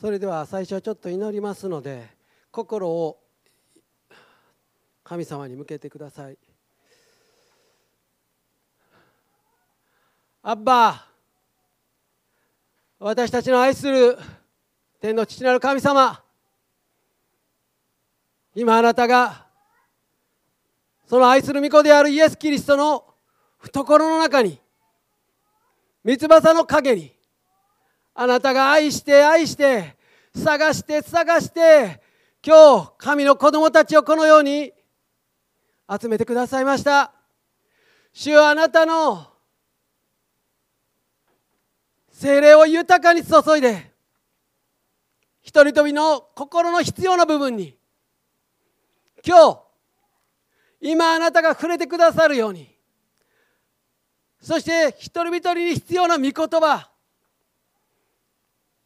それでは最初はちょっと祈りますので心を神様に向けてください。アッバ私たちの愛する天の父なる神様今あなたがその愛する御子であるイエス・キリストの懐の中に三翼の陰にあなたが愛して愛して探して探して今日神の子供たちをこのように集めてくださいました。主はあなたの精霊を豊かに注いで一人一人の心の必要な部分に今日今あなたが触れてくださるようにそして一人一人に必要な御言葉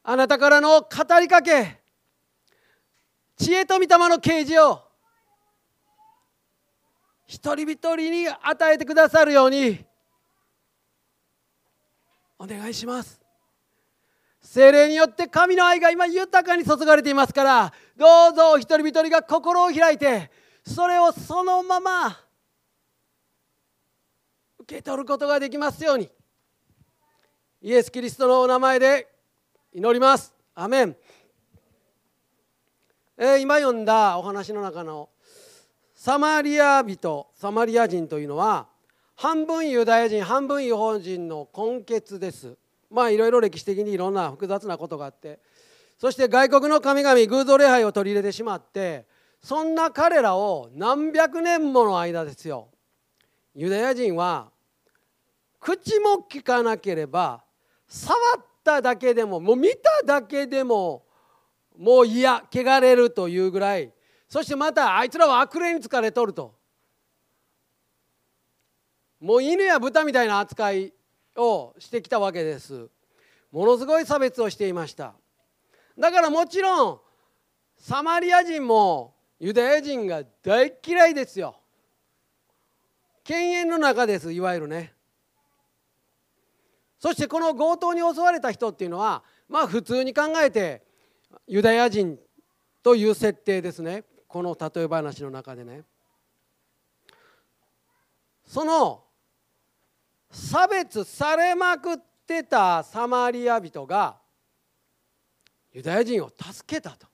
あなたからの語りかけ知恵と御霊の啓示を一人一人に与えてくださるようにお願いします。精霊によって神の愛が今豊かに注がれていますからどうぞ一人一人が心を開いてそれをそのまま受け取ることができますように。イエス・キリストのお名前で祈ります。アメン、えー、今読んだお話の中のサマリア人サマリア人というのは半分ユダヤ人半分違法人の根血です。まあいろいろ歴史的にいろんな複雑なことがあってそして外国の神々偶像礼拝を取り入れてしまってそんな彼らを何百年もの間ですよ。ユダヤ人は口も聞かなければ触っただけでももう見ただけでももう嫌汚れるというぐらい。そしてまたあいつらは悪霊に疲れとると。もう犬や豚みたいな扱いをしてきたわけです。ものすごい差別をしていました。だからもちろんサマリア人もユダヤ人が大嫌いですよ。犬猿の中ですいわゆるね。そしてこの強盗に襲われた人っていうのはまあ普通に考えてユダヤ人という設定ですね。この例え話の中でね。その差別されまくってたサマリア人がユダヤ人を助けたと。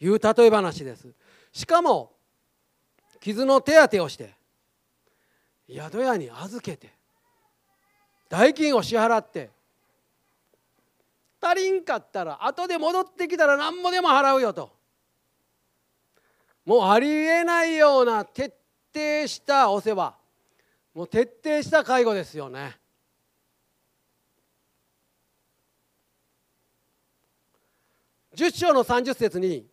いう例え話です。しかも傷の手当てをして宿屋に預けて代金を支払って足りんかったら後で戻ってきたら何もでも払うよと。もうありえないような徹底したお世話。もう徹底した介護ですよね。10章の30節に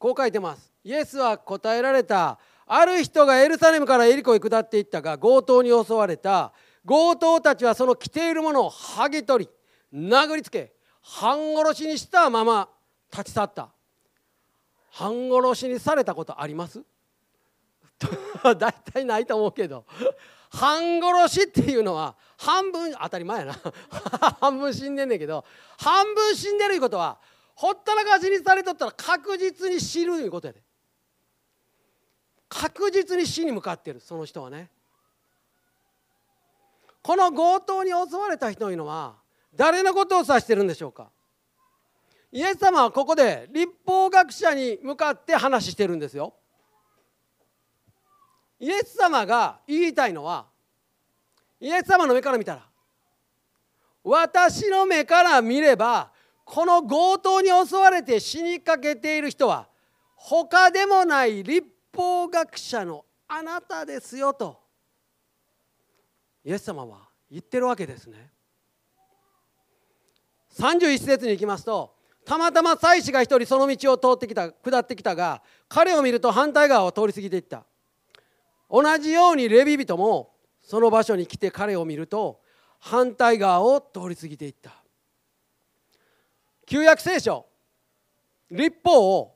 こう書いてます。イエスは答えられた。ある人がエルサレムからエリコへ下っていったが強盗に襲われた。強盗たちはその着ているものを剥ぎ取り殴りつけ半殺しにしたまま立ち去った。半殺しにされたことあります？大体ないと思うけど。半殺しっていうのは半分当たり前やな。半分死んでんねんけど半分死んでるいうことはほったらかしにされとったら確実に死ぬいうことやで。確実に死に向かってるその人はね。この強盗に襲われた人というのは誰のことを指してるんでしょうか？イエス様はここで立法学者に向かって話してるんですよ。イエス様が言いたいのはイエス様の目から見たら私の目から見ればこの強盗に襲われて死にかけている人は他でもない立法学者のあなたですよと。イエス様は言ってるわけですね。31節に行きますとたまたま祭司が一人その道を通ってきた下ってきたが彼を見ると反対側を通り過ぎていった。同じようにレビ人もその場所に来て彼を見ると反対側を通り過ぎていった。旧約聖書立法を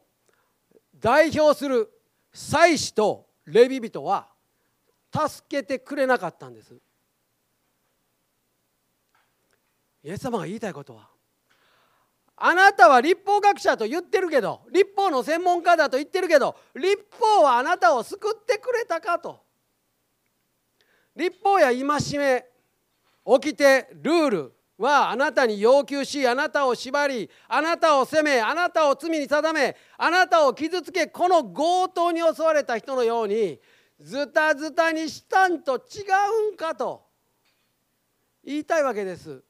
代表する祭司とレビ人は助けてくれなかったんです。イエス様が言いたいことはあなたは立法学者と言ってるけど立法の専門家だと言ってるけど立法はあなたを救ってくれたかと立法や戒め起きてルールはあなたに要求しあなたを縛りあなたを責めあなたを罪に定めあなたを傷つけこの強盗に襲われた人のようにズタズタにしたんと違うんかと言いたいわけです。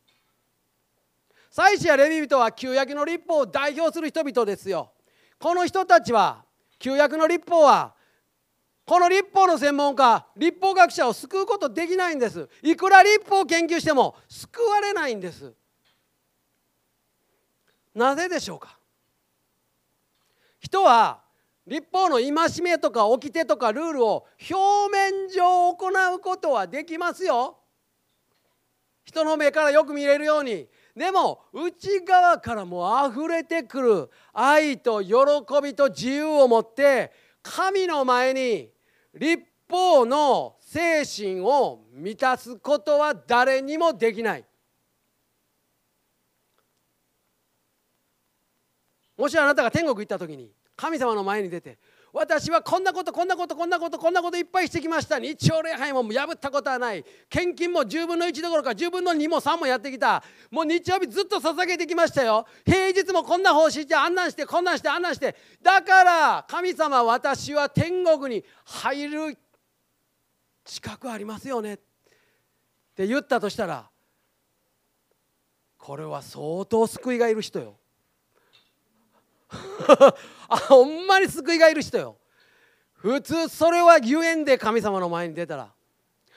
祭司やレビ人は旧約の立法を代表する人々ですよ。この人たちは旧約の立法はこの立法の専門家立法学者を救うことできないんです。いくら立法を研究しても救われないんです。なぜでしょうか？人は立法の戒めとか掟とかルールを表面上行うことはできますよ。人の目からよく見れるようにでも内側からもう溢れてくる愛と喜びと自由を持って神の前に立法の精神を満たすことは誰にもできない。もしあなたが天国行った時に神様の前に出て私はこんなことこんなことこんなことこんなこといっぱいしてきました。日曜礼拝も破ったことはない。献金も10分の1どころか10分の2も3もやってきた。もう日曜日ずっと捧げてきましたよ。平日もこんな方針してあんなんしてこんなんしてあんなんして。だから神様私は天国に入る資格ありますよね。って言ったとしたらこれは相当救いがいる人よ。あほんまに救いがいる人よ。普通それは言えんで神様の前に出たら。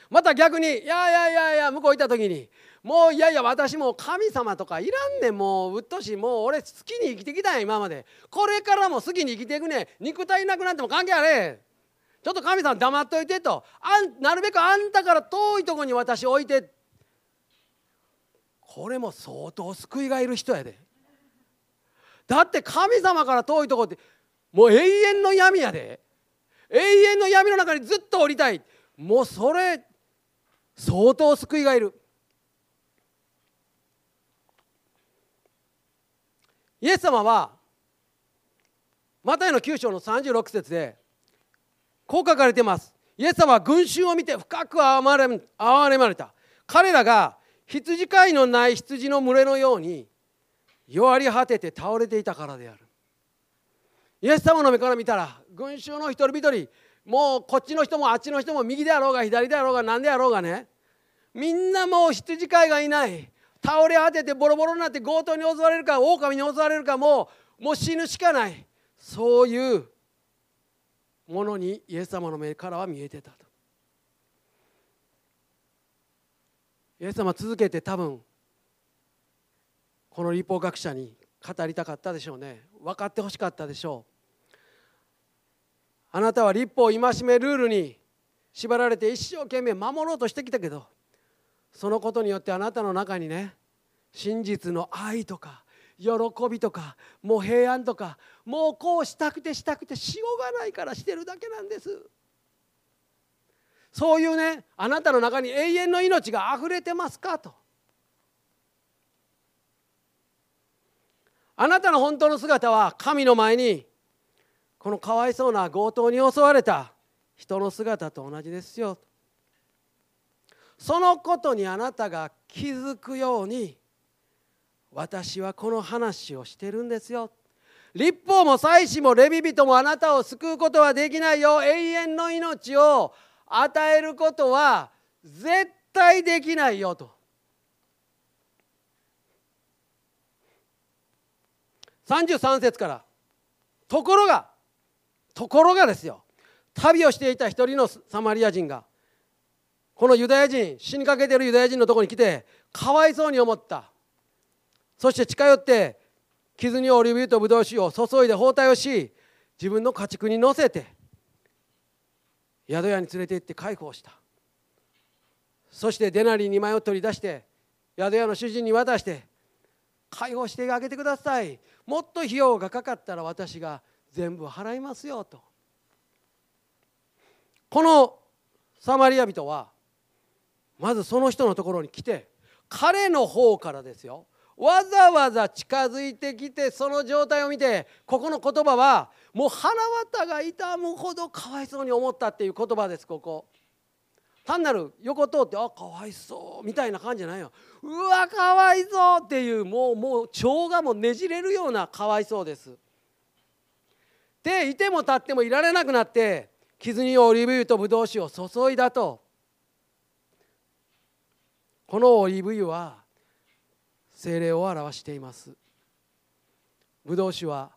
また逆に「いやいやいやいや向こう行った時にもういやいや私も神様とかいらんねん。もううっとしもう俺好きに生きてきたんや今まで。これからも好きに生きていくね肉体なくなっても関係あれちょっと神様黙っといてと。あんなるべくあんたから遠いとこに私置いて。これも相当救いがいる人やで。だって神様から遠いとこってもう永遠の闇やで。永遠の闇の中にずっと降りたい。もうそれ相当救いがいる。イエス様はマタイの9章の36節でこう書かれています。イエス様は群衆を見て深く憐れまれた。彼らが羊飼いのない羊の群れのように弱り果てて倒れていたからである。イエス様の目から見たら群衆の一人一人もうこっちの人もあっちの人も右であろうが左であろうが何であろうがねみんなもう羊飼いがいない。倒れ果ててボロボロになって強盗に襲われるか狼に襲われるかもうもう死ぬしかない。そういうものにイエス様の目からは見えてたと。イエス様続けて多分この立法学者に語りたかったでしょうね。分かってほしかったでしょう。あなたは立法戒めルールに縛られて一生懸命守ろうとしてきたけどそのことによってあなたの中にね真実の愛とか喜びとかもう平安とかもうこうしたくてしたくてしようがないからしてるだけなんです。そういうねあなたの中に永遠の命があふれてますかと。あなたの本当の姿は神の前にこのかわいそうな強盗に襲われた人の姿と同じですよ。そのことにあなたが気づくように私はこの話をしてるんですよ。立法も祭司もレビ人もあなたを救うことはできないよ。永遠の命を与えることは絶対できないよと。33節から。ところがところがですよ。旅をしていた一人のサマリア人がこのユダヤ人死にかけてるユダヤ人のところに来てかわいそうに思った。そして近寄って傷にオリーブ油とブドウ酒を注いで包帯をし自分の家畜に乗せて宿屋に連れて行って介抱した。そしてデナリ2枚を取り出して宿屋の主人に渡して解放してあげてください。もっと費用がかかったら私が全部払いますよと。このサマリア人はまずその人のところに来て彼の方からですよ。わざわざ近づいてきてその状態を見てここの言葉はもう腹渡が痛むほどかわいそうに思ったっていう言葉ですここ。単なる横通ってあかわいそうみたいな感じじゃないようわかわいそうっていうもうもう腸がもうねじれるようなかわいそうです。でいても立ってもいられなくなって傷にオリーブ油とブドウ酒を注いだと。このオリーブ油は精霊を表しています。ブドウ酒は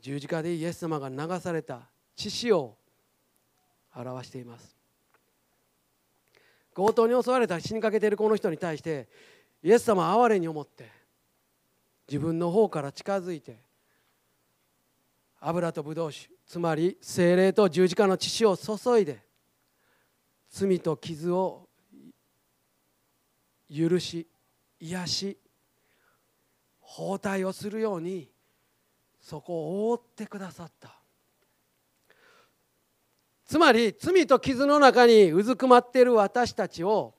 十字架でイエス様が流された血潮を表しています。強盗に襲われた死にかけているこの人に対してイエス様は哀れに思って自分の方から近づいて油とブドウ酒つまり精霊と十字架の血を注いで罪と傷を許し癒し包帯をするようにそこを覆ってくださった。つまり罪と傷の中にうずくまっている私たちを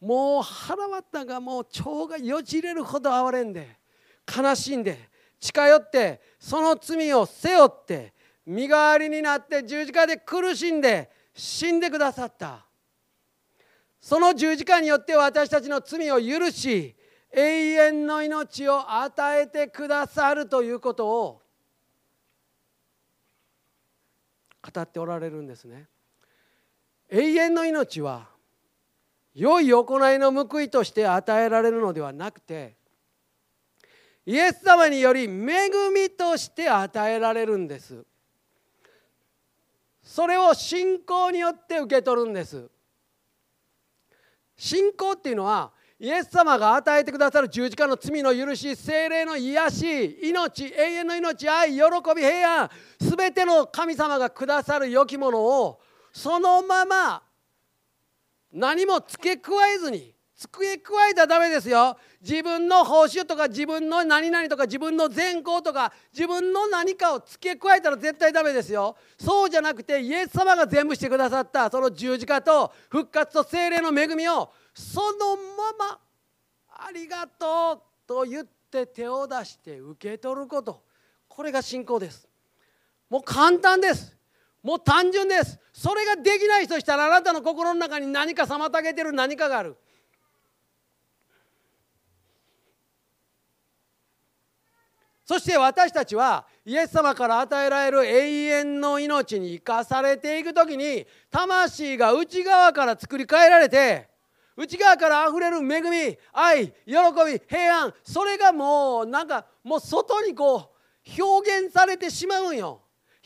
もう腹渡がもう腸がよじれるほど哀れんで悲しんで近寄ってその罪を背負って身代わりになって十字架で苦しんで死んでくださった。その十字架によって私たちの罪を許し永遠の命を与えてくださるということを語っておられるんですね。永遠の命は良い行いの報いとして与えられるのではなくてイエス様により恵みとして与えられるんです。それを信仰によって受け取るんです。信仰っていうのはイエス様が与えてくださる十字架の罪の許し精霊の癒し命永遠の命愛喜び平安全ての神様がくださる良きものをそのまま何も付け加えずに付け加えたらダメですよ。自分の報酬とか自分の何々とか自分の善行とか自分の何かを付け加えたら絶対ダメですよ。そうじゃなくてイエス様が全部してくださったその十字架と復活と精霊の恵みをそのままありがとうと言って手を出して受け取ること。これが信仰です。もう簡単です。もう単純です。それができない人したらあなたの心の中に何か妨げてる何かがある。そして私たちはイエス様から与えられる永遠の命に生かされていく時に魂が内側から作り変えられて内側からあふれる恵み愛喜び平安それがもうなんかもう外にこう表現されてしまうんよ。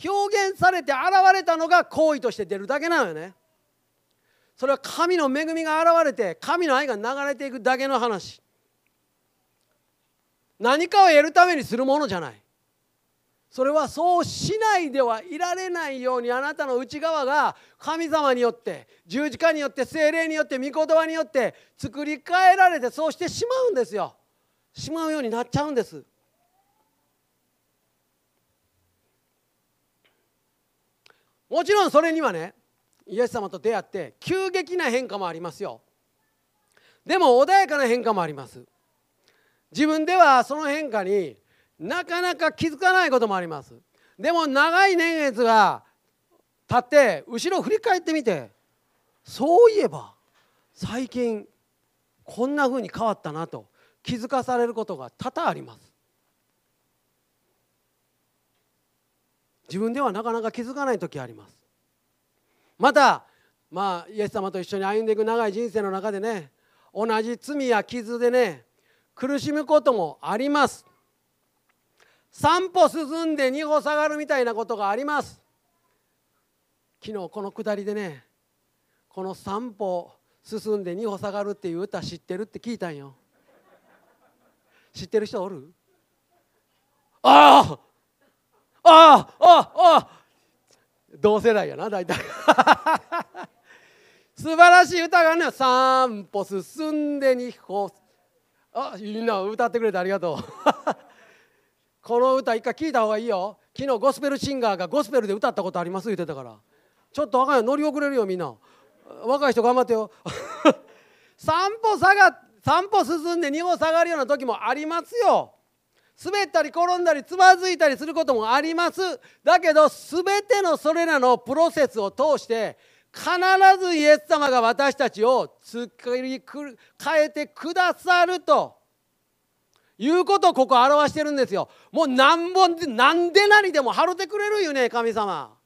表現されて現れたのが行為として出るだけなのよね。それは神の恵みが現れて神の愛が流れていくだけの話。何かを得るためにするものじゃない。それはそうしないではいられないようにあなたの内側が神様によって十字架によって精霊によって御言葉によって作り変えられてそうしてしまうんですよ。しまうようになっちゃうんです。もちろんそれにはねイエス様と出会って急激な変化もありますよ。でも穏やかな変化もあります。自分ではその変化になかなか気づかないこともあります。でも長い年月が経って後ろ振り返ってみてそういえば最近こんな風に変わったなと気づかされることが多々あります。自分ではなかなか気づかない時あります。またまあイエス様と一緒に歩んでいく長い人生の中でね同じ罪や傷でね苦しむこともあります。3歩進んで2歩下がるみたいなことがあります。昨日この下りでねこの3歩進んで2歩下がるっていう歌知ってるって聞いたんよ。知ってる人おる？ああ！ああ！ああ！同世代やな大体。素晴らしい歌がね3歩進んで2歩。あみんな歌ってくれてありがとう。この歌一回聞いた方がいいよ。昨日ゴスペルシンガーがゴスペルで歌ったことあります言ってたから。ちょっとあかんよ。乗り遅れるよみんな。若い人頑張ってよ。散歩下が散歩進んで荷を下がるような時もありますよ。滑ったり転んだりつまずいたりすることもあります。だけど全てのそれらのプロセスを通して必ずイエス様が私たちを作り変えてくださると。いうことをここ表してるんですよ。もう何本で何でなりでも払ってくれるよね神様。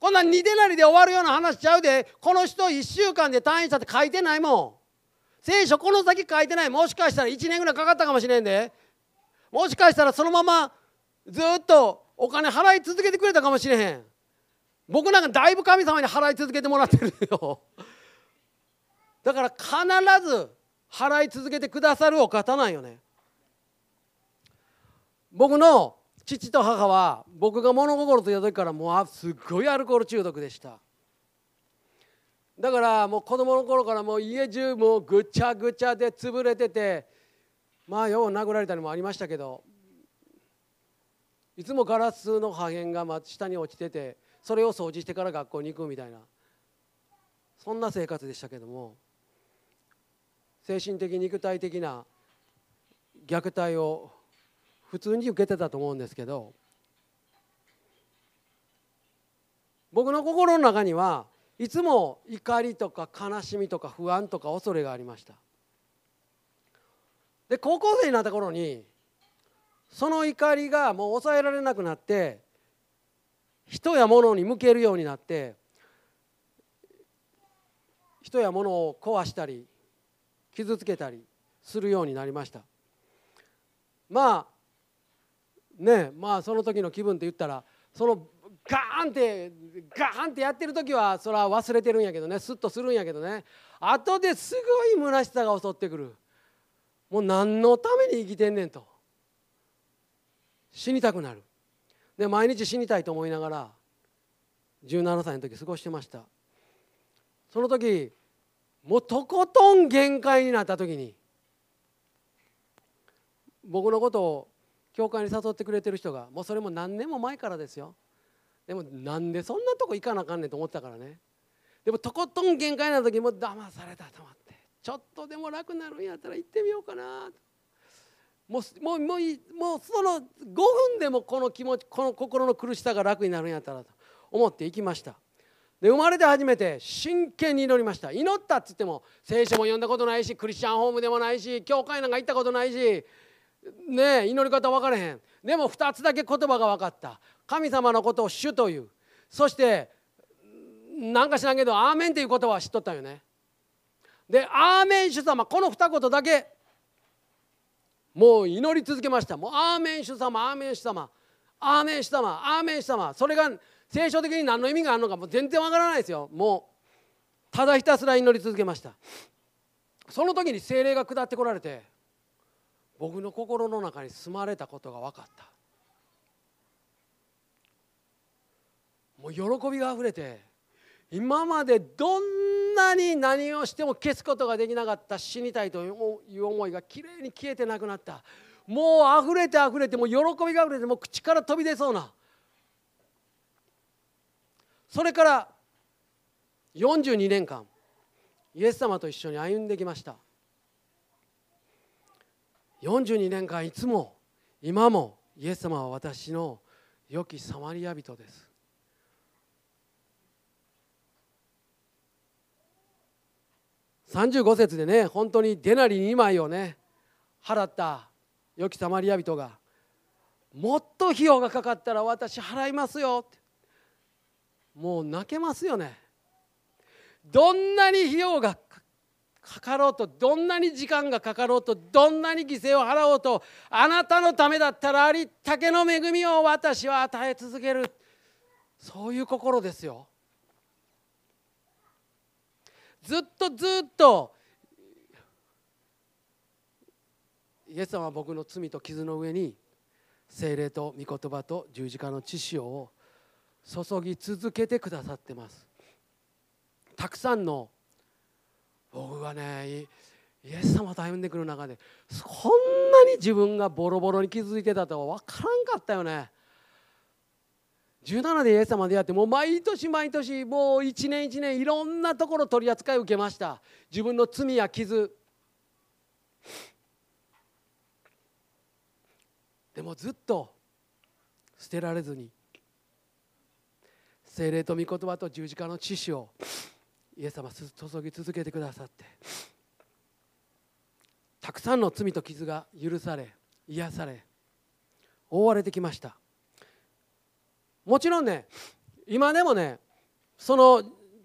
こんな2でなりで終わるような話ちゃうで。この人1週間で退院したって書いてないもん。聖書この先書いてない。もしかしたら1年ぐらいかかったかもしれんで。もしかしたらそのままずっとお金払い続けてくれたかもしれへん。僕なんかだいぶ神様に払い続けてもらってるよ。だから必ず払い続けてくださるお方なんよね。僕の父と母は僕が物心ついた時からもうすっごいアルコール中毒でした。だからもう子供の頃からもう家中もうぐちゃぐちゃで潰れててまあよう殴られたりもありましたけどいつもガラスの破片が下に落ちててそれを掃除してから学校に行くみたいなそんな生活でしたけども精神的肉体的な虐待を普通に受けてたと思うんですけど僕の心の中にはいつも怒りとか悲しみとか不安とか恐れがありました。で高校生になった頃にその怒りがもう抑えられなくなって人や物に向けるようになって人や物を壊したり傷つけたりするようになりました。まあねまあその時の気分って言ったらそのガーンってガーンってやってる時はそれは忘れてるんやけどねスッとするんやけどね。後ですごい虚しさが襲ってくる。もう何のために生きてんねんと。死にたくなる。で毎日死にたいと思いながら17歳の時過ごしてました。その時もうとことん限界になった時に僕のことを教会に誘ってくれてる人がもうそれも何年も前からですよ。でもなんでそんなとこ行かなあかんねんと思ったからね。でもとことん限界な時も騙されたと思ってちょっとでも楽になるんやったら行ってみようかな。もうもうもうもうその5分でもこの気持ちこの心の苦しさが楽になるんやったらと思って行きました。で生まれて初めて真剣に祈りました。祈ったっつっても聖書も読んだことないしクリスチャンホームでもないし教会なんか行ったことないしね祈り方分からへん。でも2つだけ言葉が分かった。神様のことを主という。そしてなんか知らんけどアーメンっていう言葉は知っとったよね。でアーメン主様この二言だけもう祈り続けました。もうアーメン主様アーメン主様アーメン主様アーメン主様。それが聖書的に何の意味があるのかもう全然わからないですよ。もうただひたすら祈り続けました。その時に精霊が下ってこられて僕の心の中に住まれたことが分かった。もう喜びがあふれて今までどんなに何をしても消すことができなかった死にたいという思いがきれいに消えてなくなった。もう溢れて溢れてもう喜びが溢れてもう口から飛び出そうな。それから42年間イエス様と一緒に歩んできました。42年間いつも今もイエス様は私の良きサマリア人です。35節でね本当にデナリ2枚をね払った良きサマリア人がもっと費用がかかったら私払いますよ。ってもう泣けますよね。どんなに費用がかかろうとどんなに時間がかかろうとどんなに犠牲を払おうとあなたのためだったらありったけの恵みを私は与え続ける。そういう心ですよ。ずっとずっとイエス様は僕の罪と傷の上に精霊と御言葉と十字架の知識を注ぎ続けてくださってます。たくさんの僕がねイエス様と歩んでくる中でこんなに自分がボロボロに気づいてたとは分からんかったよね。17でイエス様出会ってもう毎年毎年もう一年一年いろんなところ取り扱い受けました。自分の罪や傷。でもずっと捨てられずに精霊と御言葉と十字架の知識をイエス様注ぎ続けてくださって。たくさんの罪と傷が許され癒され覆われてきました。もちろんね今でもねその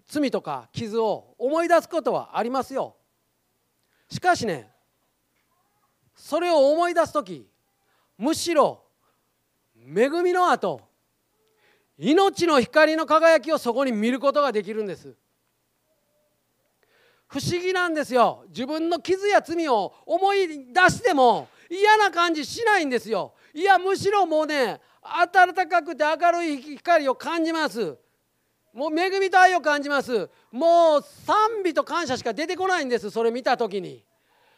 罪とか傷を思い出すことはありますよ。しかしねそれを思い出す時むしろ恵みの後命の光の輝きをそこに見ることができるんです。不思議なんですよ。自分の傷や罪を思い出しても嫌な感じしないんですよ。いやむしろもうね暖かくて明るい光を感じます。もう恵みと愛を感じます。もう賛美と感謝しか出てこないんですそれ見た時に。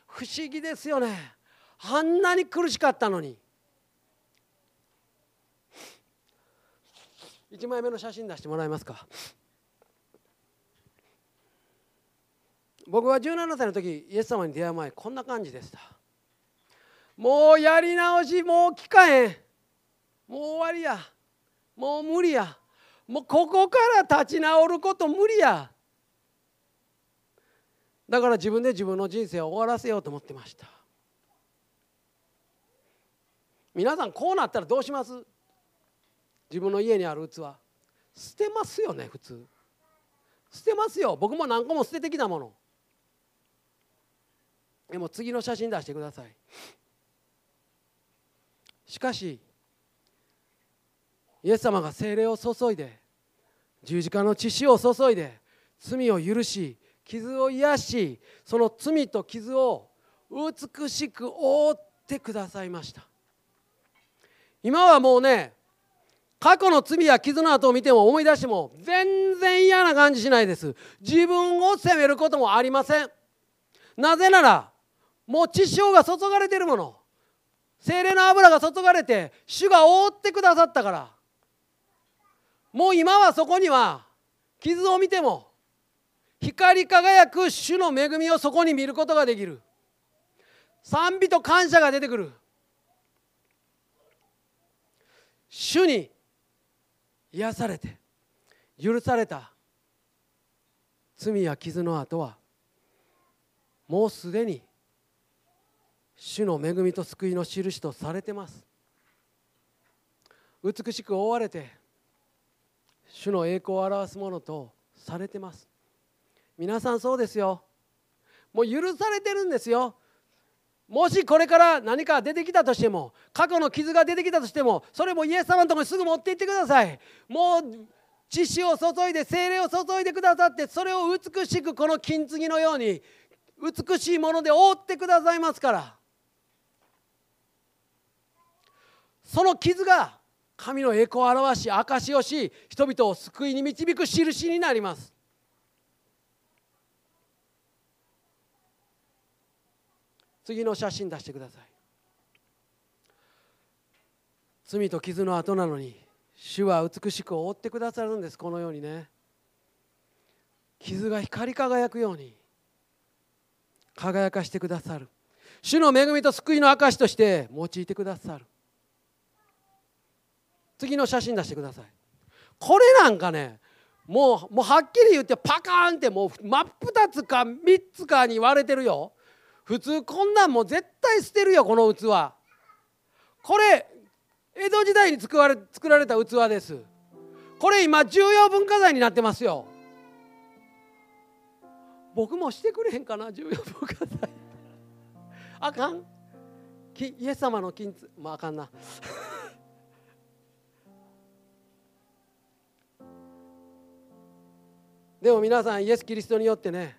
不思議ですよね。あんなに苦しかったのに。1枚目の写真出してもらえますか？僕は17歳の時イエス様に出会う前こんな感じでした。もうやり直しもう聞かへん。もう終わりや。もう無理や。もうここから立ち直ること無理や。だから自分で自分の人生を終わらせようと思ってました。皆さんこうなったらどうします？自分の家にある器。捨てますよね普通。捨てますよ。僕も何個も捨ててきたもの。でも次の写真出してください。しかしイエス様が精霊を注いで十字架の血潮を注いで罪を許し傷を癒しその罪と傷を美しく覆ってくださいました。今はもうね過去の罪や傷の跡を見ても思い出しても全然嫌な感じしないです。自分を責めることもありません。なぜならもう血潮が注がれてるもの。精霊の油が注がれて主が覆ってくださったから。もう今はそこには傷を見ても光り輝く主の恵みをそこに見ることができる。賛美と感謝が出てくる。主に癒されて許された。罪や傷の後はもうすでに主の恵みと救いの印とされてます。美しく覆われて主の栄光を表すものとされてます。皆さんそうですよ。もう許されてるんですよ。もしこれから何か出てきたとしても過去の傷が出てきたとしてもそれもイエス様のところにすぐ持って行ってください。もう血潮を注いで精霊を注いでくださってそれを美しくこの金継ぎのように美しいもので覆ってくださいますから。その傷が神の栄光を表し証しをし人々を救いに導く印になります。次の写真出してください。罪と傷の後なのに主は美しく覆ってくださるんです。このようにね。傷が光り輝くように輝かしてくださる。主の恵みと救いの証として用いてくださる。次の写真出してください。これなんかねもうもうはっきり言ってパカーンってもう真っ二つか三つかに割れてるよ。普通こんなんもう絶対捨てるよこの器。これ江戸時代に作られ作られた器です。これ今重要文化財になってますよ。僕もしてくれへんかな重要文化財。あかん。イエス様の金まああかんな。でも皆さんイエス・キリストによってね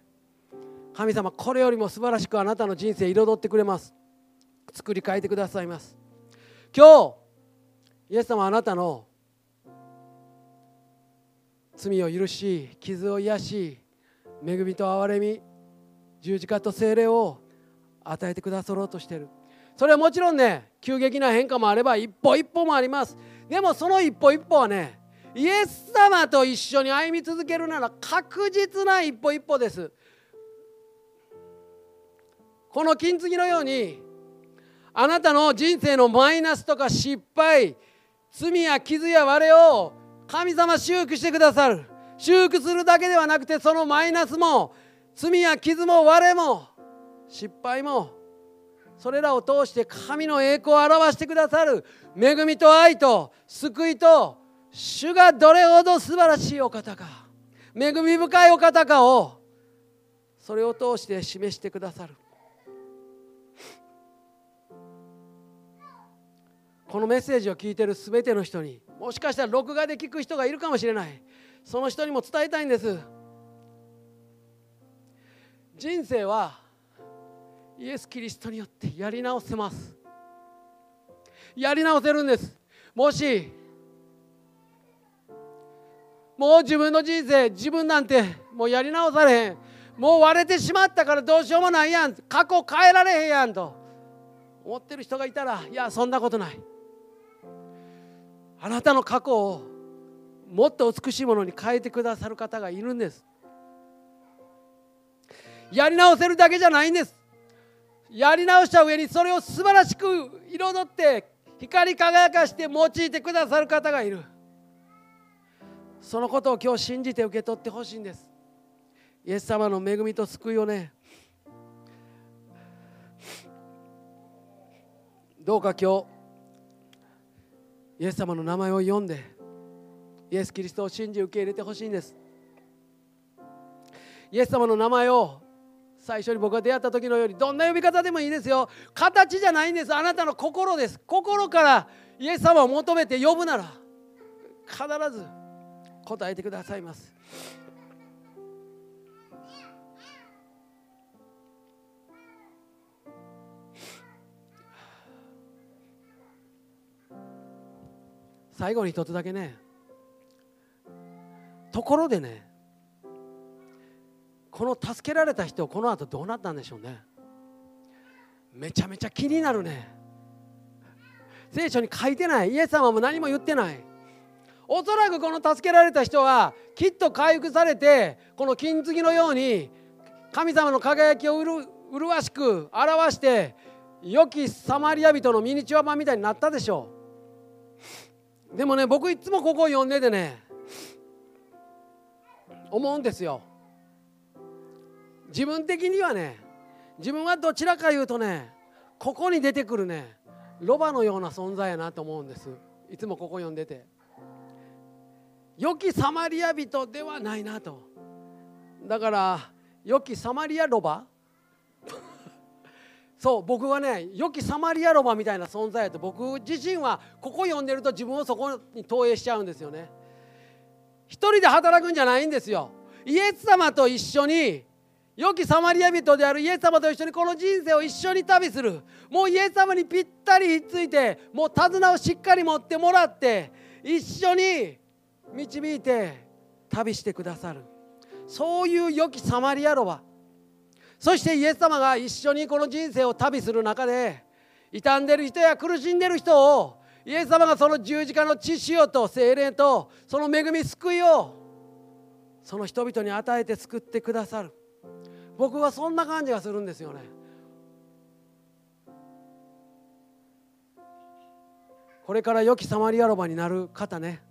神様これよりも素晴らしくあなたの人生彩ってくれます。作り変えてくださいます。今日イエス様あなたの罪を許し傷を癒し恵みと憐れみ十字架と精霊を与えてくださろうとしている。それはもちろんね急激な変化もあれば一歩一歩もあります。でもその一歩一歩はねイエス様と一緒に歩み続けるなら確実な一歩一歩です。この金継ぎのようにあなたの人生のマイナスとか失敗罪や傷や割れを神様修復してくださる。修復するだけではなくてそのマイナスも罪や傷も割れも失敗もそれらを通して神の栄光を表してくださる。恵みと愛と救いと主がどれほど素晴らしいお方か恵み深いお方かをそれを通して示してくださる。このメッセージを聞いている全ての人にもしかしたら録画で聞く人がいるかもしれない。その人にも伝えたいんです。人生はイエス・キリストによってやり直せます。やり直せるんです。もしもう自分の人生自分なんてもうやり直されへん。もう割れてしまったからどうしようもないやん。過去変えられへんやんと。思ってる人がいたらいやそんなことない。あなたの過去をもっと美しいものに変えてくださる方がいるんです。やり直せるだけじゃないんです。やり直した上にそれを素晴らしく彩って光り輝かして用いてくださる方がいる。そのことを今日信じて受け取ってほしいんです。イエス様の恵みと救いをねどうか今日イエス様の名前を読んでイエス・キリストを信じ受け入れてほしいんです。イエス様の名前を最初に僕が出会った時のようにどんな呼び方でもいいですよ。形じゃないんです。あなたの心です。心からイエス様を求めて呼ぶなら必ず答えてくださいます。最後に一つだけね。ところでねこの助けられた人この後どうなったんでしょうね。めちゃめちゃ気になるね。聖書に書いてない。イエス様も何も言ってない。おそらくこの助けられた人はきっと回復されてこの金継ぎのように神様の輝きを麗しく表して良きサマリア人のミニチュア版みたいになったでしょう。でもね僕いつもここを読んでてね思うんですよ。自分的にはね自分はどちらかいうとねここに出てくるねロバのような存在やなと思うんです。いつもここ読んでて。良きサマリア人ではないなと。だから良きサマリアロバ？そう僕はね良きサマリアロバみたいな存在やと。僕自身はここ読んでると自分をそこに投影しちゃうんですよね。一人で働くんじゃないんですよ。イエス様と一緒に良きサマリア人であるイエス様と一緒にこの人生を一緒に旅する。もうイエス様にぴったりひっついてもう手綱をしっかり持ってもらって一緒に導いて旅してくださる。そういう良きサマリアロバそしてイエス様が一緒にこの人生を旅する中で傷んでる人や苦しんでる人をイエス様がその十字架の血潮と精霊とその恵み救いをその人々に与えて救ってくださる。僕はそんな感じがするんですよね。これから良きサマリアロバになる方ね。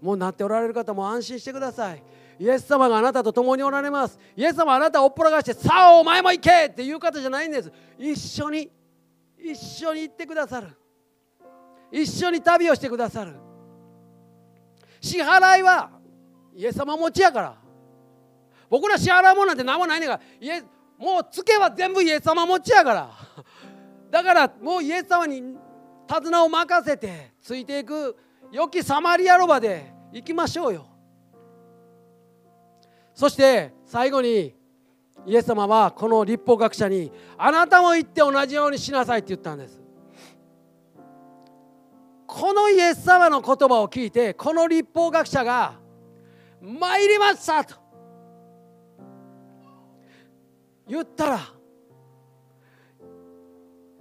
もうなっておられる方も安心してください。イエス様があなたと共におられます。イエス様あなたをおっぽらがしてさあお前も行けっていう方じゃないんです。一緒に一緒に行ってくださる。一緒に旅をしてくださる。支払いはイエス様持ちやから。僕ら支払うもんなんて何もないねんから。イエもうつけは全部イエス様持ちやから。だからもうイエス様に手綱を任せてついていく良きサマリアロバで行きましょうよ。そして最後にイエス様はこの立法学者にあなたも行って同じようにしなさいって言ったんです。このイエス様の言葉を聞いてこの立法学者が参りましたと。言ったら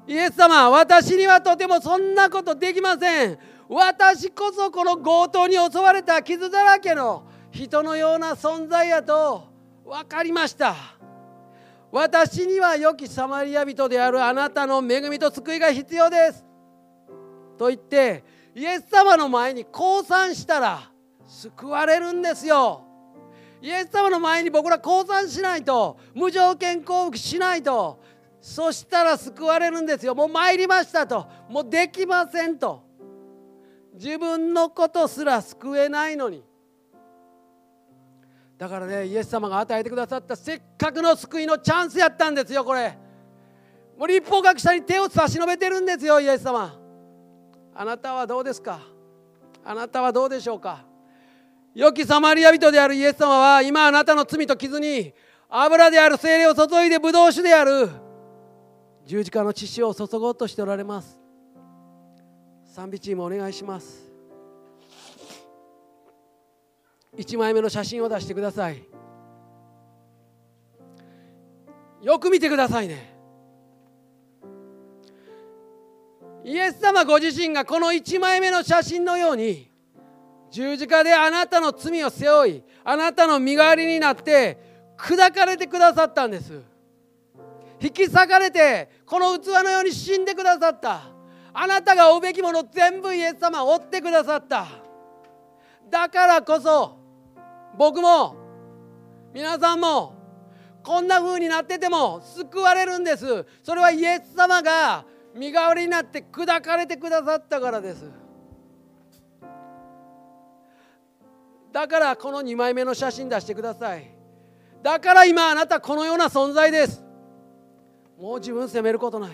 イエス様私にはとてもそんなことできません。私こそこの強盗に襲われた傷だらけの人のような存在やと分かりました。私には良きサマリア人であるあなたの恵みと救いが必要です。と言ってイエス様の前に降参したら救われるんですよ。イエス様の前に僕ら降参しないと無条件降伏しないとそしたら救われるんですよ。もう参りましたと。もうできませんと。自分のことすら救えないのに。だからねイエス様が与えてくださったせっかくの救いのチャンスやったんですよこれ。もう立法学者に手を差し伸べてるんですよイエス様。あなたはどうですか？あなたはどうでしょうか？良きサマリア人であるイエス様は今あなたの罪と傷に油である精霊を注いでブドウ酒である。十字架の血を注ごうとしておられます。賛美チームお願いします。1枚目の写真を出してください。よく見てくださいね。イエス様ご自身がこの1枚目の写真のように十字架であなたの罪を背負いあなたの身代わりになって砕かれてくださったんです。引き裂かれてこの器のように死んでくださった。あなたが負うべきもの全部イエス様は追ってくださった。だからこそ僕も皆さんもこんな風になってても救われるんです。それはイエス様が身代わりになって砕かれてくださったからです。だからこの2枚目の写真出してください。だから今あなたこのような存在です。もう自分責めることない。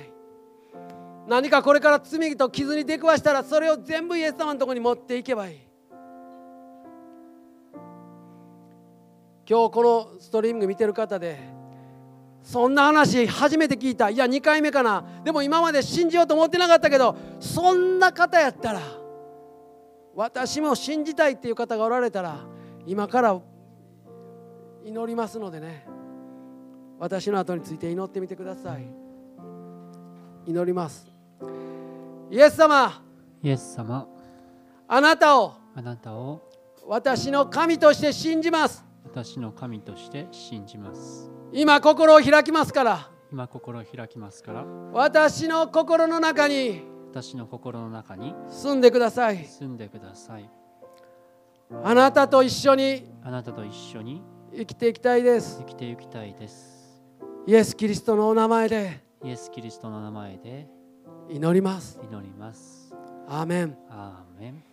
何かこれから罪と傷に出くわしたらそれを全部イエス様のところに持っていけばいい。今日このストリーミング見てる方でそんな話初めて聞いた。いや2回目かな。でも今まで信じようと思ってなかったけどそんな方やったら私も信じたいっていう方がおられたら今から祈りますのでね。私の後について祈ってみてください。祈ります。イエス様。イエス様。あなたを。あなたを。私の神として信じます。私の神として信じます。今心を開きますから。今心を開きますから。私の心の中に。私の心の中に。住んでください。住んでください。あなたと一緒に。あなたと一緒に。生きていきたいです。生きていきたいですイエス・キリストのお名前でイエス・キリストの名前で祈ります。祈ります。アーメン。アーメン